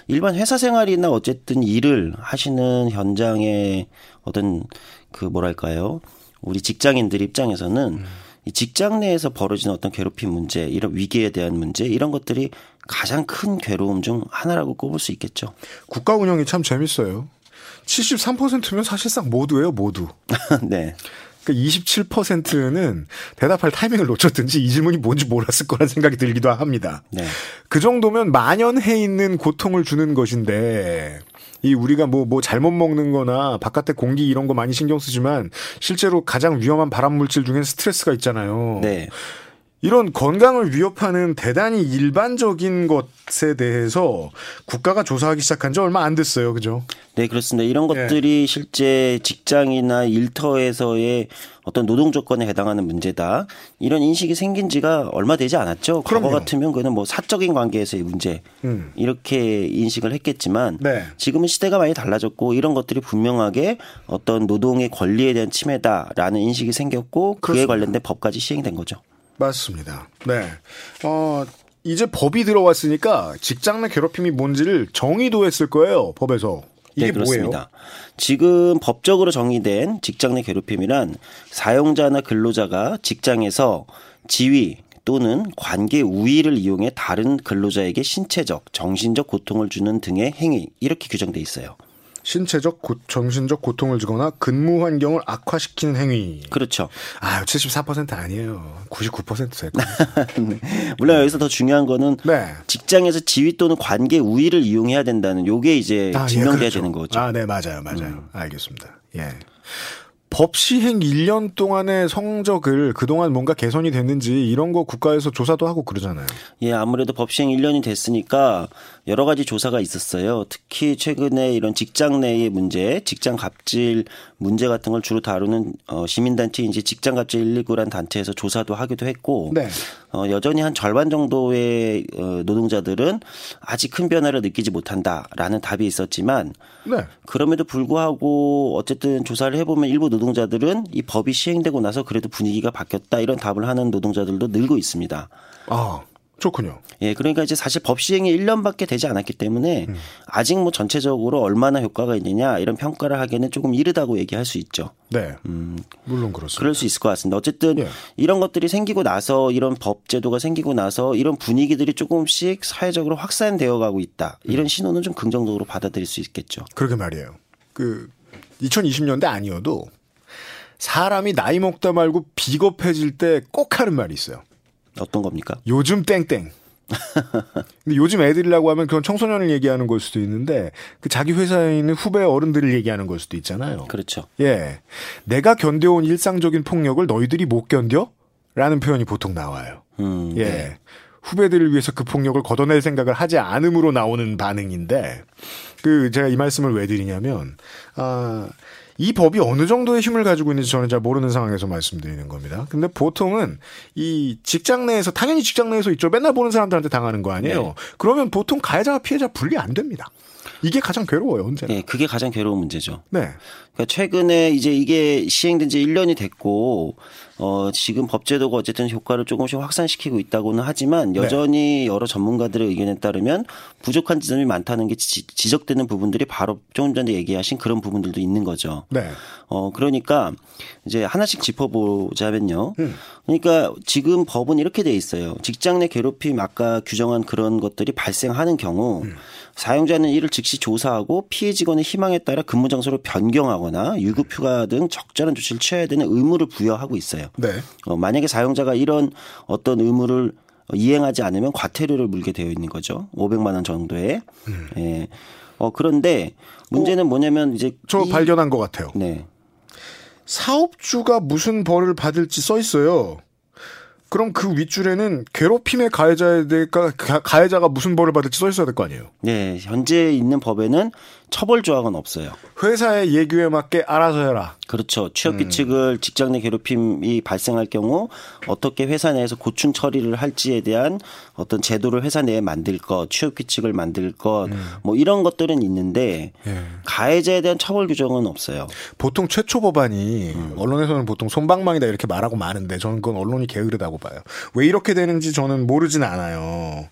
Speaker 3: 일반 회사 생활이나 어쨌든 일을 하시는 현장의 어떤 그 뭐랄까요? 우리 직장인들 입장에서는 음. 이 직장 내에서 벌어지는 어떤 괴롭힘 문제, 이런 위기에 대한 문제, 이런 것들이 가장 큰 괴로움 중 하나라고 꼽을 수 있겠죠.
Speaker 1: 국가 운영이 참 재밌어요. 73%면 사실상 모두예요, 모두.
Speaker 3: 네.
Speaker 1: 그러니까 27%는 대답할 타이밍을 놓쳤든지 이 질문이 뭔지 몰랐을 거란 생각이 들기도 합니다.
Speaker 3: 네.
Speaker 1: 그 정도면 만연해 있는 고통을 주는 것인데 이 우리가 뭐, 뭐 잘못 먹는 거나 바깥의 공기 이런 거 많이 신경 쓰지만 실제로 가장 위험한 발암 물질 중엔 스트레스가 있잖아요.
Speaker 3: 네.
Speaker 1: 이런 건강을 위협하는 대단히 일반적인 것에 대해서 국가가 조사하기 시작한 지 얼마 안 됐어요. 그죠?
Speaker 3: 네, 그렇습니다. 이런 예. 것들이 네. 실제 직장이나 일터에서의 어떤 노동 조건에 해당하는 문제다. 이런 인식이 생긴 지가 얼마 되지 않았죠. 그럼요. 과거 같으면 그는 뭐 사적인 관계에서의 문제 음. 이렇게 인식을 했겠지만
Speaker 1: 네.
Speaker 3: 지금은 시대가 많이 달라졌고 이런 것들이 분명하게 어떤 노동의 권리에 대한 침해다라는 인식이 생겼고 그에 관련된 법까지 시행된 거죠.
Speaker 1: 맞습니다. 네. 어, 이제 법이 들어왔으니까 직장 내 괴롭힘이 뭔지를 정의도 했을 거예요, 법에서. 이게 네, 그렇습니다. 뭐예요?
Speaker 3: 지금 법적으로 정의된 직장 내 괴롭힘이란 사용자나 근로자가 직장에서 지위 또는 관계 우위를 이용해 다른 근로자에게 신체적, 정신적 고통을 주는 등의 행위 이렇게 규정돼 있어요.
Speaker 1: 신체적, 고, 정신적 고통을 주거나 근무 환경을 악화시키는 행위.
Speaker 3: 그렇죠.
Speaker 1: 아, 74% 아니에요. 99%될
Speaker 3: 거예요. 물론 여기서 더 중요한 거는 네. 직장에서 지위 또는 관계 우위를 이용해야 된다는 요게 이제 아, 예, 증명돼야 예, 그렇죠. 되는 거죠.
Speaker 1: 아, 네, 맞아요. 맞아요. 음. 알겠습니다. 예. 법 시행 1년 동안의 성적을 그동안 뭔가 개선이 됐는지 이런 거 국가에서 조사도 하고 그러잖아요.
Speaker 3: 예, 아무래도 법 시행 1년이 됐으니까 여러 가지 조사가 있었어요. 특히 최근에 이런 직장 내의 문제, 직장 갑질 문제 같은 걸 주로 다루는 어, 시민단체인 지 직장 갑질 119란 단체에서 조사도 하기도 했고
Speaker 1: 네.
Speaker 3: 어, 여전히 한 절반 정도의 어, 노동자들은 아직 큰 변화를 느끼지 못한다라는 답이 있었지만
Speaker 1: 네.
Speaker 3: 그럼에도 불구하고 어쨌든 조사를 해보면 일부 노동자들은 이 법이 시행되고 나서 그래도 분위기가 바뀌었다 이런 답을 하는 노동자들도 늘고 있습니다.
Speaker 1: 아. 좋군요.
Speaker 3: 예, 그러니까 이제 사실 법 시행이 1년밖에 되지 않았기 때문에 음. 아직 뭐 전체적으로 얼마나 효과가 있느냐 이런 평가를 하기에는 조금 이르다고 얘기할 수 있죠.
Speaker 1: 네. 음, 물론 그렇습니다.
Speaker 3: 그럴 수 있을 것 같습니다. 어쨌든 예. 이런 것들이 생기고 나서 이런 법 제도가 생기고 나서 이런 분위기들이 조금씩 사회적으로 확산되어 가고 있다. 이런 음. 신호는 좀 긍정적으로 받아들일 수 있겠죠.
Speaker 1: 그러게 말이에요. 그 2020년대 아니어도 사람이 나이 먹다 말고 비겁해질 때 꼭 하는 말이 있어요.
Speaker 3: 어떤 겁니까?
Speaker 1: 요즘 땡땡. 근데 요즘 애들이라고 하면 그건 청소년을 얘기하는 걸 수도 있는데 그 자기 회사에 있는 후배 어른들을 얘기하는 걸 수도 있잖아요.
Speaker 3: 그렇죠.
Speaker 1: 예. 내가 견뎌온 일상적인 폭력을 너희들이 못 견뎌? 라는 표현이 보통 나와요.
Speaker 3: 음,
Speaker 1: 예. 네. 후배들을 위해서 그 폭력을 걷어낼 생각을 하지 않음으로 나오는 반응인데 그 제가 이 말씀을 왜 드리냐면 아 이 법이 어느 정도의 힘을 가지고 있는지 저는 잘 모르는 상황에서 말씀드리는 겁니다. 근데 보통은 이 직장 내에서 당연히 직장 내에서 있죠. 맨날 보는 사람들한테 당하는 거 아니에요. 네. 그러면 보통 가해자와 피해자 분리 안 됩니다. 이게 가장 괴로워요, 언제나.
Speaker 3: 네, 그게 가장 괴로운 문제죠.
Speaker 1: 네.
Speaker 3: 그러니까 최근에 이제 이게 시행된 지 1년이 됐고 어 지금 법제도가 어쨌든 효과를 조금씩 확산시키고 있다고는 하지만 네. 여전히 네. 여러 전문가들의 의견에 따르면 부족한 지점이 많다는 게 지, 적되는 부분들이 바로 조금 전에 얘기하신 그런 부분들도 있는 거죠.
Speaker 1: 네.
Speaker 3: 어 그러니까 이제 하나씩 짚어보자면요. 음. 그러니까 지금 법은 이렇게 돼 있어요. 직장 내 괴롭힘 아까 규정한 그런 것들이 발생하는 경우 음. 사용자는 이를 즉시 조사하고 피해 직원의 희망에 따라 근무 장소를 변경하거나 유급 휴가 등 적절한 조치를 취해야 되는 의무를 부여하고 있어요.
Speaker 1: 네.
Speaker 3: 어, 만약에 사용자가 이런 어떤 의무를 이행하지 않으면 과태료를 물게 되어 있는 거죠. 500만 원 정도에. 예. 어 그런데 문제는 뭐냐면 이제
Speaker 1: 저
Speaker 3: 이-
Speaker 1: 발견한 것 같아요.
Speaker 3: 네.
Speaker 1: 사업주가 무슨 벌을 받을지 써 있어요. 그럼 그 윗줄에는 괴롭힘의 가해자에 대해 가해자가 무슨 벌을 받을지 써 있어야 될 거 아니에요.
Speaker 3: 네, 현재 있는 법에는 처벌 조항은 없어요.
Speaker 1: 회사의 예규에 맞게 알아서 해라.
Speaker 3: 그렇죠. 취업 규칙을 직장 내 괴롭힘이 발생할 경우 어떻게 회사 내에서 고충 처리를 할지에 대한 어떤 제도를 회사 내에 만들 것, 취업 규칙을 만들 것, 뭐 이런 것들은 있는데 가해자에 대한 처벌 규정은 없어요.
Speaker 1: 보통 최초 법안이
Speaker 3: 음.
Speaker 1: 언론에서는 보통 손방망이다 이렇게 말하고 마는데 저는 그건 언론이 게으르다고 봐요. 왜 이렇게 되는지 저는 모르진 않아요.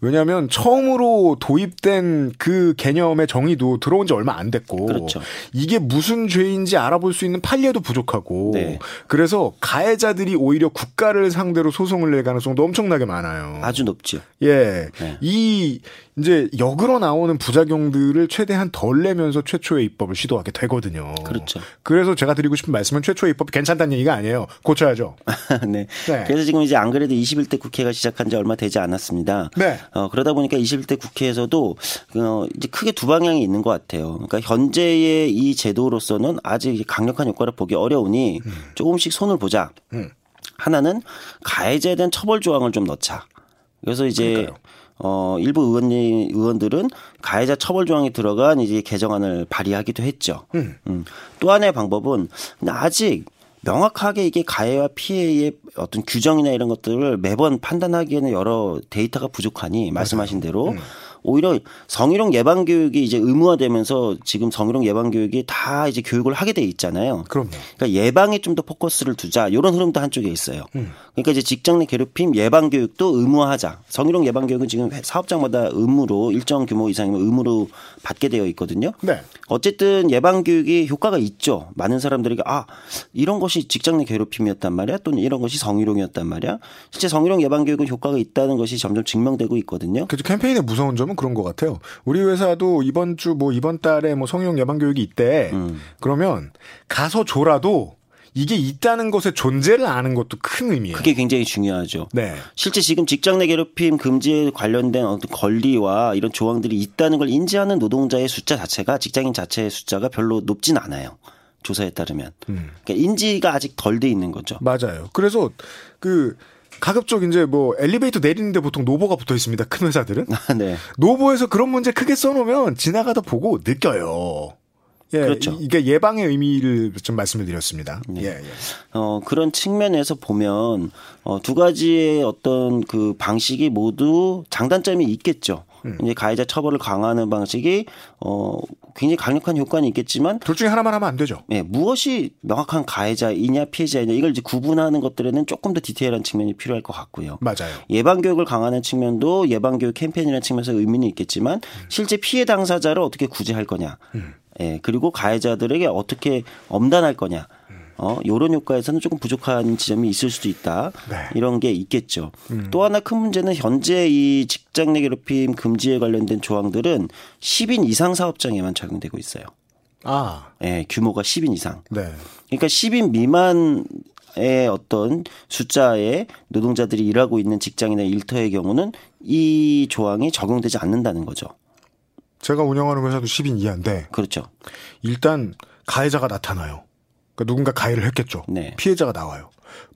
Speaker 1: 왜냐하면 처음으로 도입된 그 개념의 정의도 들어온 지 얼마 안 됐고
Speaker 3: 그렇죠.
Speaker 1: 이게 무슨 죄인지 알아볼 수 있는 판례도 부족하고
Speaker 3: 네.
Speaker 1: 그래서 가해자들이 오히려 국가를 상대로 소송을 낼 가능성도 엄청나게 많아요.
Speaker 3: 아주 높죠.
Speaker 1: 예.
Speaker 3: 네.
Speaker 1: 이, 이제, 역으로 나오는 부작용들을 최대한 덜 내면서 최초의 입법을 시도하게 되거든요.
Speaker 3: 그렇죠.
Speaker 1: 그래서 제가 드리고 싶은 말씀은 최초의 입법이 괜찮다는 얘기가 아니에요. 고쳐야죠.
Speaker 3: 네.
Speaker 1: 네.
Speaker 3: 그래서 지금 이제 안 그래도 21대 국회가 시작한 지 얼마 되지 않았습니다.
Speaker 1: 네.
Speaker 3: 어, 그러다 보니까 21대 국회에서도 어, 이제 크게 두 방향이 있는 것 같아요. 그러니까 현재의 이 제도로서는 아직 강력한 효과를 보기 어려우니 조금씩 손을 보자.
Speaker 1: 음.
Speaker 3: 하나는 가해자에 대한 처벌 조항을 좀 넣자. 그래서 이제
Speaker 1: 그러니까요.
Speaker 3: 어, 일부 의원, 의원들은 가해자 처벌 조항이 들어간 이제 개정안을 발의하기도 했죠.
Speaker 1: 음.
Speaker 3: 음. 또 하나의 방법은 근데 아직 명확하게 이게 가해와 피해의 어떤 규정이나 이런 것들을 매번 판단하기에는 여러 데이터가 부족하니 말씀하신 대로
Speaker 1: 음.
Speaker 3: 오히려 성희롱 예방 교육이 이제 의무화되면서 지금 성희롱 예방 교육이 다 이제 교육을 하게 돼 있잖아요.
Speaker 1: 그럼요.
Speaker 3: 그러니까 예방에 좀 더 포커스를 두자 이런 흐름도 한쪽에 있어요.
Speaker 1: 음.
Speaker 3: 그러니까 이제 직장 내 괴롭힘 예방 교육도 의무화하자. 성희롱 예방 교육은 지금 사업장마다 의무로 일정 규모 이상이면 의무로 받게 되어 있거든요.
Speaker 1: 네.
Speaker 3: 어쨌든 예방 교육이 효과가 있죠. 많은 사람들에게 아 이런 것이 직장 내 괴롭힘이었단 말이야, 또는 이런 것이 성희롱이었단 말이야. 실제 성희롱 예방 교육은 효과가 있다는 것이 점점 증명되고 있거든요.
Speaker 1: 그 캠페인의 무서운 점은 그런 것 같아요. 우리 회사도 이번 주 뭐 이번 달에 뭐 성희롱 예방 교육이 있대.
Speaker 3: 음.
Speaker 1: 그러면 가서 줘라도 이게 있다는 것의 존재를 아는 것도 큰 의미예요.
Speaker 3: 그게 굉장히 중요하죠.
Speaker 1: 네.
Speaker 3: 실제 지금 직장 내 괴롭힘 금지에 관련된 어떤 권리와 이런 조항들이 있다는 걸 인지하는 노동자의 숫자 자체가 직장인 자체의 숫자가 별로 높진 않아요. 조사에 따르면.
Speaker 1: 음.
Speaker 3: 그러니까 인지가 아직 덜 돼 있는 거죠.
Speaker 1: 맞아요. 그래서 그 가급적 이제 뭐 엘리베이터 내리는데 보통 노보가 붙어 있습니다. 큰 회사들은.
Speaker 3: 네.
Speaker 1: 노보에서 그런 문제 크게 써놓으면 지나가다 보고 느껴요. 예,
Speaker 3: 그렇죠.
Speaker 1: 이- 이게 예방의 의미를 좀 말씀을 드렸습니다. 예, 예.
Speaker 3: 어, 그런 측면에서 보면, 어, 두 가지의 어떤 그 방식이 모두 장단점이 있겠죠.
Speaker 1: 음.
Speaker 3: 이제 가해자 처벌을 강화하는 방식이, 어, 굉장히 강력한 효과는 있겠지만,
Speaker 1: 둘 중에 하나만 하면 안 되죠.
Speaker 3: 예, 무엇이 명확한 가해자이냐 피해자이냐 이걸 이제 구분하는 것들에는 조금 더 디테일한 측면이 필요할 것 같고요.
Speaker 1: 맞아요.
Speaker 3: 예방 교육을 강화하는 측면도 예방 교육 캠페인이라는 측면에서 의미는 있겠지만 실제 피해 당사자를 어떻게 구제할 거냐. 예, 그리고 가해자들에게 어떻게 엄단할 거냐. 어, 요런 효과에서는 조금 부족한 지점이 있을 수도 있다.
Speaker 1: 네.
Speaker 3: 이런 게 있겠죠. 또 하나 큰 문제는 현재 이 직장 내 괴롭힘 금지에 관련된 조항들은 10인 이상 사업장에만 적용되고 있어요.
Speaker 1: 아,
Speaker 3: 예, 규모가 10인 이상.
Speaker 1: 네.
Speaker 3: 그러니까 10인 미만 의 어떤 숫자의 노동자들이 일하고 있는 직장이나 일터의 경우는 이 조항이 적용되지 않는다는 거죠.
Speaker 1: 제가 운영하는 회사도 10인 이하인데
Speaker 3: 그렇죠.
Speaker 1: 일단 가해자가 나타나요. 그러니까 누군가 가해를 했겠죠.
Speaker 3: 네.
Speaker 1: 피해자가 나와요.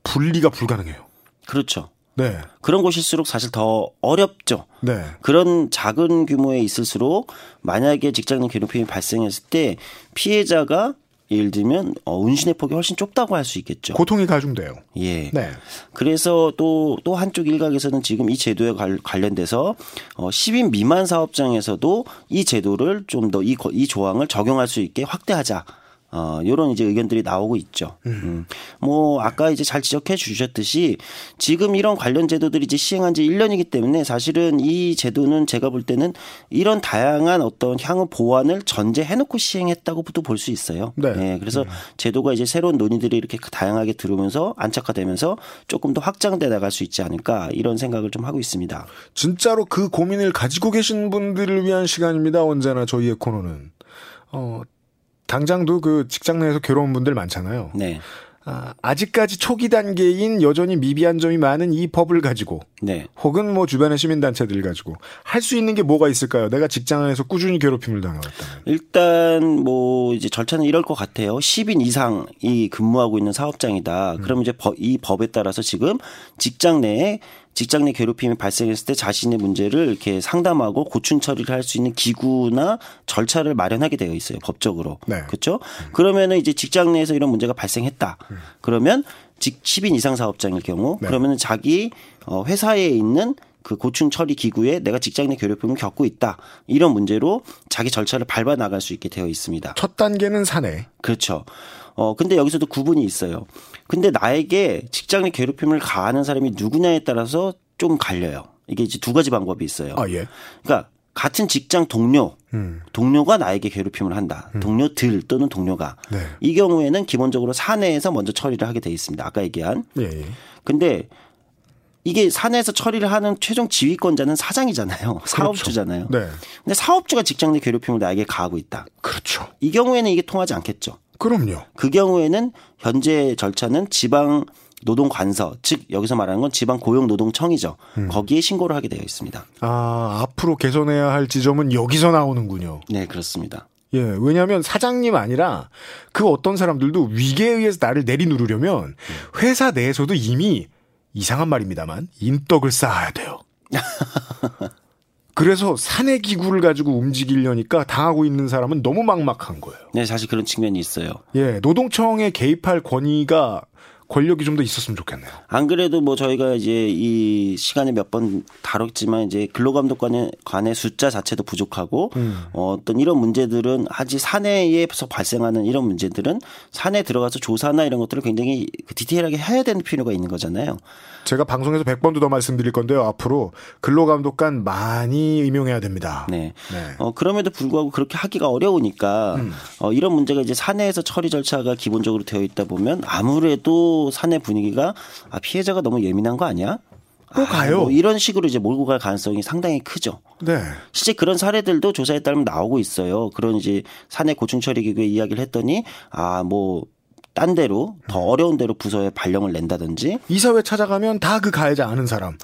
Speaker 1: 분리가 불가능해요.
Speaker 3: 그렇죠.
Speaker 1: 네.
Speaker 3: 그런 곳일수록 사실 더 어렵죠.
Speaker 1: 네.
Speaker 3: 그런 작은 규모에 있을수록 만약에 직장 내 괴롭힘이 발생했을 때 피해자가 예를 들면 어, 운신의 폭이 훨씬 좁다고 할 수 있겠죠.
Speaker 1: 고통이 가중돼요.
Speaker 3: 예.
Speaker 1: 네.
Speaker 3: 그래서 또, 또 한쪽 일각에서는 지금 이 제도에 관- 관련돼서 어, 10인 미만 사업장에서도 이 제도를 좀 더 이 이 조항을 적용할 수 있게 확대하자. 어, 요런 이제 의견들이 나오고 있죠. 음. 뭐, 아까 이제 잘 지적해 주셨듯이 지금 이런 관련 제도들이 이제 시행한 지 1년이기 때문에 사실은 이 제도는 제가 볼 때는 이런 다양한 어떤 향후 보완을 전제해 놓고 시행했다고부터 볼수 있어요.
Speaker 1: 네.
Speaker 3: 예, 그래서 제도가 이제 새로운 논의들이 이렇게 다양하게 들어오면서 안착화되면서 조금 더 확장돼 나갈 수 있지 않을까 이런 생각을 좀 하고 있습니다.
Speaker 1: 진짜로 그 고민을 가지고 계신 분들을 위한 시간입니다. 언제나 저희의 코너는. 어, 당장도 그 직장 내에서 괴로운 분들 많잖아요.
Speaker 3: 네.
Speaker 1: 아, 아직까지 초기 단계인 여전히 미비한 점이 많은 이 법을 가지고
Speaker 3: 네.
Speaker 1: 혹은 뭐 주변의 시민단체들 가지고 할 수 있는 게 뭐가 있을까요? 내가 직장 안에서 꾸준히 괴롭힘을 당해왔다면.
Speaker 3: 일단 뭐 이제 절차는 이럴 것 같아요. 10인 이상이 근무하고 있는 사업장이다. 그럼 이제 법- 이 법에 따라서 지금 직장 내에 직장 내 괴롭힘이 발생했을 때 자신의 문제를 이렇게 상담하고 고충 처리를 할 수 있는 기구나 절차를 마련하게 되어 있어요. 법적으로.
Speaker 1: 네.
Speaker 3: 그렇죠? 그러면은 이제 직장 내에서 이런 문제가 발생했다. 그러면 직 10인 이상 사업장일 경우
Speaker 1: 네.
Speaker 3: 그러면은 자기 어, 회사에 있는 그 고충 처리 기구에 내가 직장 내 괴롭힘을 겪고 있다. 이런 문제로 자기 절차를 밟아 나갈 수 있게 되어 있습니다.
Speaker 1: 첫 단계는 사내.
Speaker 3: 그렇죠. 어, 근데 여기서도 구분이 있어요. 근데 나에게 직장 내 괴롭힘을 가하는 사람이 누구냐에 따라서 좀 갈려요. 이게 이제 두 가지 방법이 있어요.
Speaker 1: 아 예.
Speaker 3: 그러니까 같은 직장 동료,
Speaker 1: 음.
Speaker 3: 동료가 나에게 괴롭힘을 한다. 동료들 또는 동료가.
Speaker 1: 네.
Speaker 3: 이 경우에는 기본적으로 사내에서 먼저 처리를 하게 돼 있습니다. 아까 얘기한.
Speaker 1: 예, 예.
Speaker 3: 근데 이게 사내에서 처리를 하는 최종 지휘권자는 사장이잖아요. 사업주잖아요.
Speaker 1: 네.
Speaker 3: 근데 사업주가 직장 내 괴롭힘을 나에게 가하고 있다.
Speaker 1: 그렇죠.
Speaker 3: 이 경우에는 이게 통하지 않겠죠.
Speaker 1: 그럼요.
Speaker 3: 그 경우에는 현재 절차는 지방 노동관서, 즉 여기서 말하는 건 지방 고용노동청이죠. 거기에 신고를 하게 되어 있습니다.
Speaker 1: 아, 앞으로 개선해야 할 지점은 여기서 나오는군요.
Speaker 3: 네, 그렇습니다.
Speaker 1: 예, 왜냐하면 사장님 아니라 그 어떤 사람들도 위계에 의해서 나를 내리누르려면 회사 내에서도 이미 이상한 말입니다만 인덕을 쌓아야 돼요. 그래서 사내 기구를 가지고 움직이려니까 당하고 있는 사람은 너무 막막한 거예요.
Speaker 3: 네, 사실 그런 측면이 있어요.
Speaker 1: 예, 노동청에 개입할 권위가 권력이 좀 더 있었으면 좋겠네요.
Speaker 3: 안 그래도 뭐 저희가 이제 이 시간에 몇 번 다뤘지만 이제 근로감독관의 관의 숫자 자체도 부족하고 어, 어떤 이런 문제들은 아직 사내에서 발생하는 이런 문제들은 사내 들어가서 조사나 이런 것들을 굉장히 디테일하게 해야 되는 필요가 있는 거잖아요.
Speaker 1: 제가 방송에서 100번도 더 말씀드릴 건데요. 앞으로 근로감독관 많이 임용해야 됩니다.
Speaker 3: 네.
Speaker 1: 네.
Speaker 3: 어, 그럼에도 불구하고 그렇게 하기가 어려우니까 어, 이런 문제가 이제 사내에서 처리 절차가 기본적으로 되어 있다 보면 아무래도 사내 분위기가 아, 피해자가 너무 예민한 거 아니야?
Speaker 1: 또 가요.
Speaker 3: 뭐 이런 식으로 이제 몰고 갈 가능성이 상당히 크죠.
Speaker 1: 네.
Speaker 3: 실제 그런 사례들도 조사에 따르면 나오고 있어요. 그런 이제 사내 고충 처리 기구에 이야기를 했더니 아 뭐 딴 데로 더 어려운 데로 부서에 발령을 낸다든지
Speaker 1: 이사회 찾아가면 다 그 가해자 아는 사람.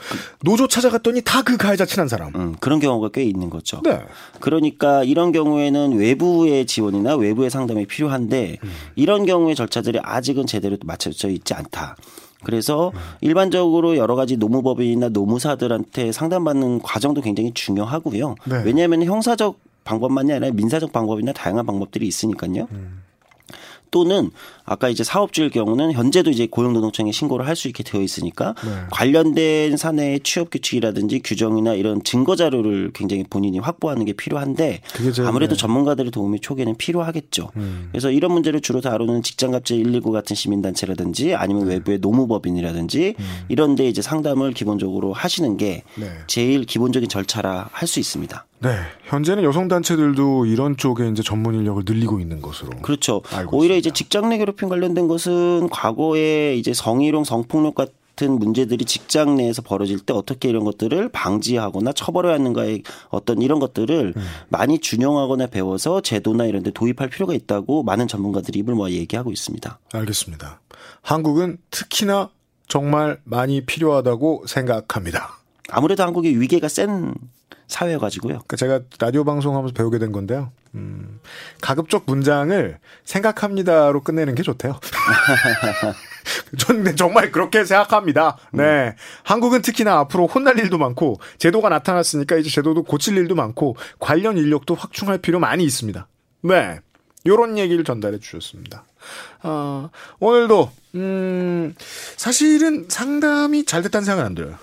Speaker 1: 노조 찾아갔더니 다 그 가해자 친한 사람.
Speaker 3: 음, 그런 경우가 꽤 있는 거죠.
Speaker 1: 네.
Speaker 3: 그러니까 이런 경우에는 외부의 지원이나 외부의 상담이 필요한데 이런 경우의 절차들이 아직은 제대로 맞춰져 있지 않다. 그래서 일반적으로 여러 가지 노무법인이나 노무사들한테 상담받는 과정도 굉장히 중요하고요.
Speaker 1: 네.
Speaker 3: 왜냐하면 형사적 방법만이 아니라 민사적 방법이나 다양한 방법들이 있으니까요. 또는 아까 이제 사업주일 경우는 현재도 이제 고용노동청에 신고를 할 수 있게 되어 있으니까
Speaker 1: 네.
Speaker 3: 관련된 사내의 취업 규칙이라든지 규정이나 이런 증거 자료를 굉장히 본인이 확보하는 게 필요한데 아무래도
Speaker 1: 네.
Speaker 3: 전문가들의 도움이 초기에는 필요하겠죠.
Speaker 1: 음.
Speaker 3: 그래서 이런 문제를 주로 다루는 직장갑질 119 같은 시민단체라든지 아니면
Speaker 1: 네.
Speaker 3: 외부의 노무법인이라든지
Speaker 1: 음.
Speaker 3: 이런데 이제 상담을 기본적으로 하시는 게
Speaker 1: 네.
Speaker 3: 제일 기본적인 절차라 할 수 있습니다.
Speaker 1: 네. 현재는 여성 단체들도 이런 쪽에 이제 전문 인력을 늘리고 있는 것으로.
Speaker 3: 그렇죠. 오히려
Speaker 1: 있습니다.
Speaker 3: 이제 직장 내 괴롭힘 관련된 것은 과거에 이제 성희롱, 성폭력 같은 문제들이 직장 내에서 벌어질 때 어떻게 이런 것들을 방지하거나 처벌해야 하는가의 어떤 이런 것들을
Speaker 1: 음.
Speaker 3: 많이 준용하거나 배워서 제도나 이런 데 도입할 필요가 있다고 많은 전문가들이 입을 모아 얘기하고 있습니다.
Speaker 1: 알겠습니다. 한국은 특히나 정말 많이 필요하다고 생각합니다.
Speaker 3: 아무래도 한국이 위계가 센 사회여가지고요.
Speaker 1: 그러니까 제가 라디오 방송하면서 배우게 된 건데요. 음, 가급적 문장을 생각합니다로 끝내는 게 좋대요. 저는 정말 그렇게 생각합니다. 네. 한국은 특히나 앞으로 혼날 일도 많고, 제도가 나타났으니까 이제 제도도 고칠 일도 많고, 관련 인력도 확충할 필요 많이 있습니다. 네. 요런 얘기를 전달해 주셨습니다. 아, 오늘도, 음, 사실은 상담이 잘 됐다는 생각은 안 들어요.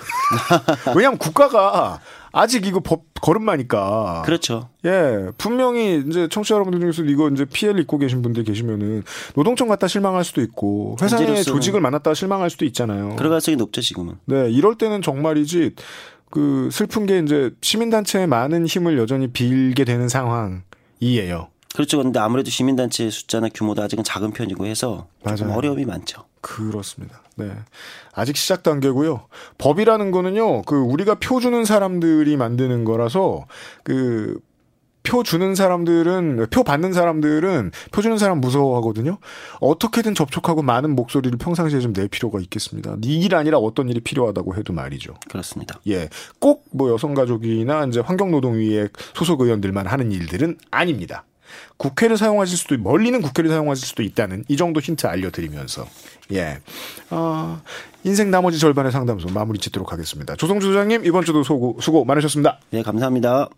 Speaker 1: 왜냐하면 국가가 아직 이거 법 걸음마니까.
Speaker 3: 그렇죠.
Speaker 1: 예, 분명히 이제 청취자 여러분들 중에서 이거 이제 피해를 입고 계신 분들 계시면은 노동청 갔다 실망할 수도 있고 회사 내
Speaker 3: 현재로서는
Speaker 1: 조직을 만났다 실망할 수도 있잖아요.
Speaker 3: 그럴 가능성이 높죠 지금은.
Speaker 1: 네, 이럴 때는 정말이지 그 슬픈 게 이제 시민단체의 많은 힘을 여전히 빌게 되는 상황이에요.
Speaker 3: 그렇죠. 근데 아무래도 시민단체 숫자나 규모도 아직은 작은 편이고 해서 좀
Speaker 1: 맞아요.
Speaker 3: 어려움이 많죠.
Speaker 1: 그렇습니다. 네. 아직 시작 단계고요. 법이라는 거는요, 그, 우리가 표 주는 사람들이 만드는 거라서, 그, 표 주는 사람들은 표 받는 사람들은 표 주는 사람 무서워하거든요. 어떻게든 접촉하고 많은 목소리를 평상시에 좀 낼 필요가 있겠습니다. 이 일 아니라 어떤 일이 필요하다고 해도 말이죠.
Speaker 3: 그렇습니다.
Speaker 1: 예, 꼭 뭐 여성가족이나 이제 환경노동위의 소속 의원들만 하는 일들은 아닙니다. 국회를 사용하실 수도 멀리는 국회를 사용하실 수도 있다는 이 정도 힌트 알려드리면서 예, 어, 인생 나머지 절반의 상담소 마무리 짓도록 하겠습니다. 조성주 소장님 이번 주도 수고, 수고 많으셨습니다.
Speaker 3: 네, 감사합니다.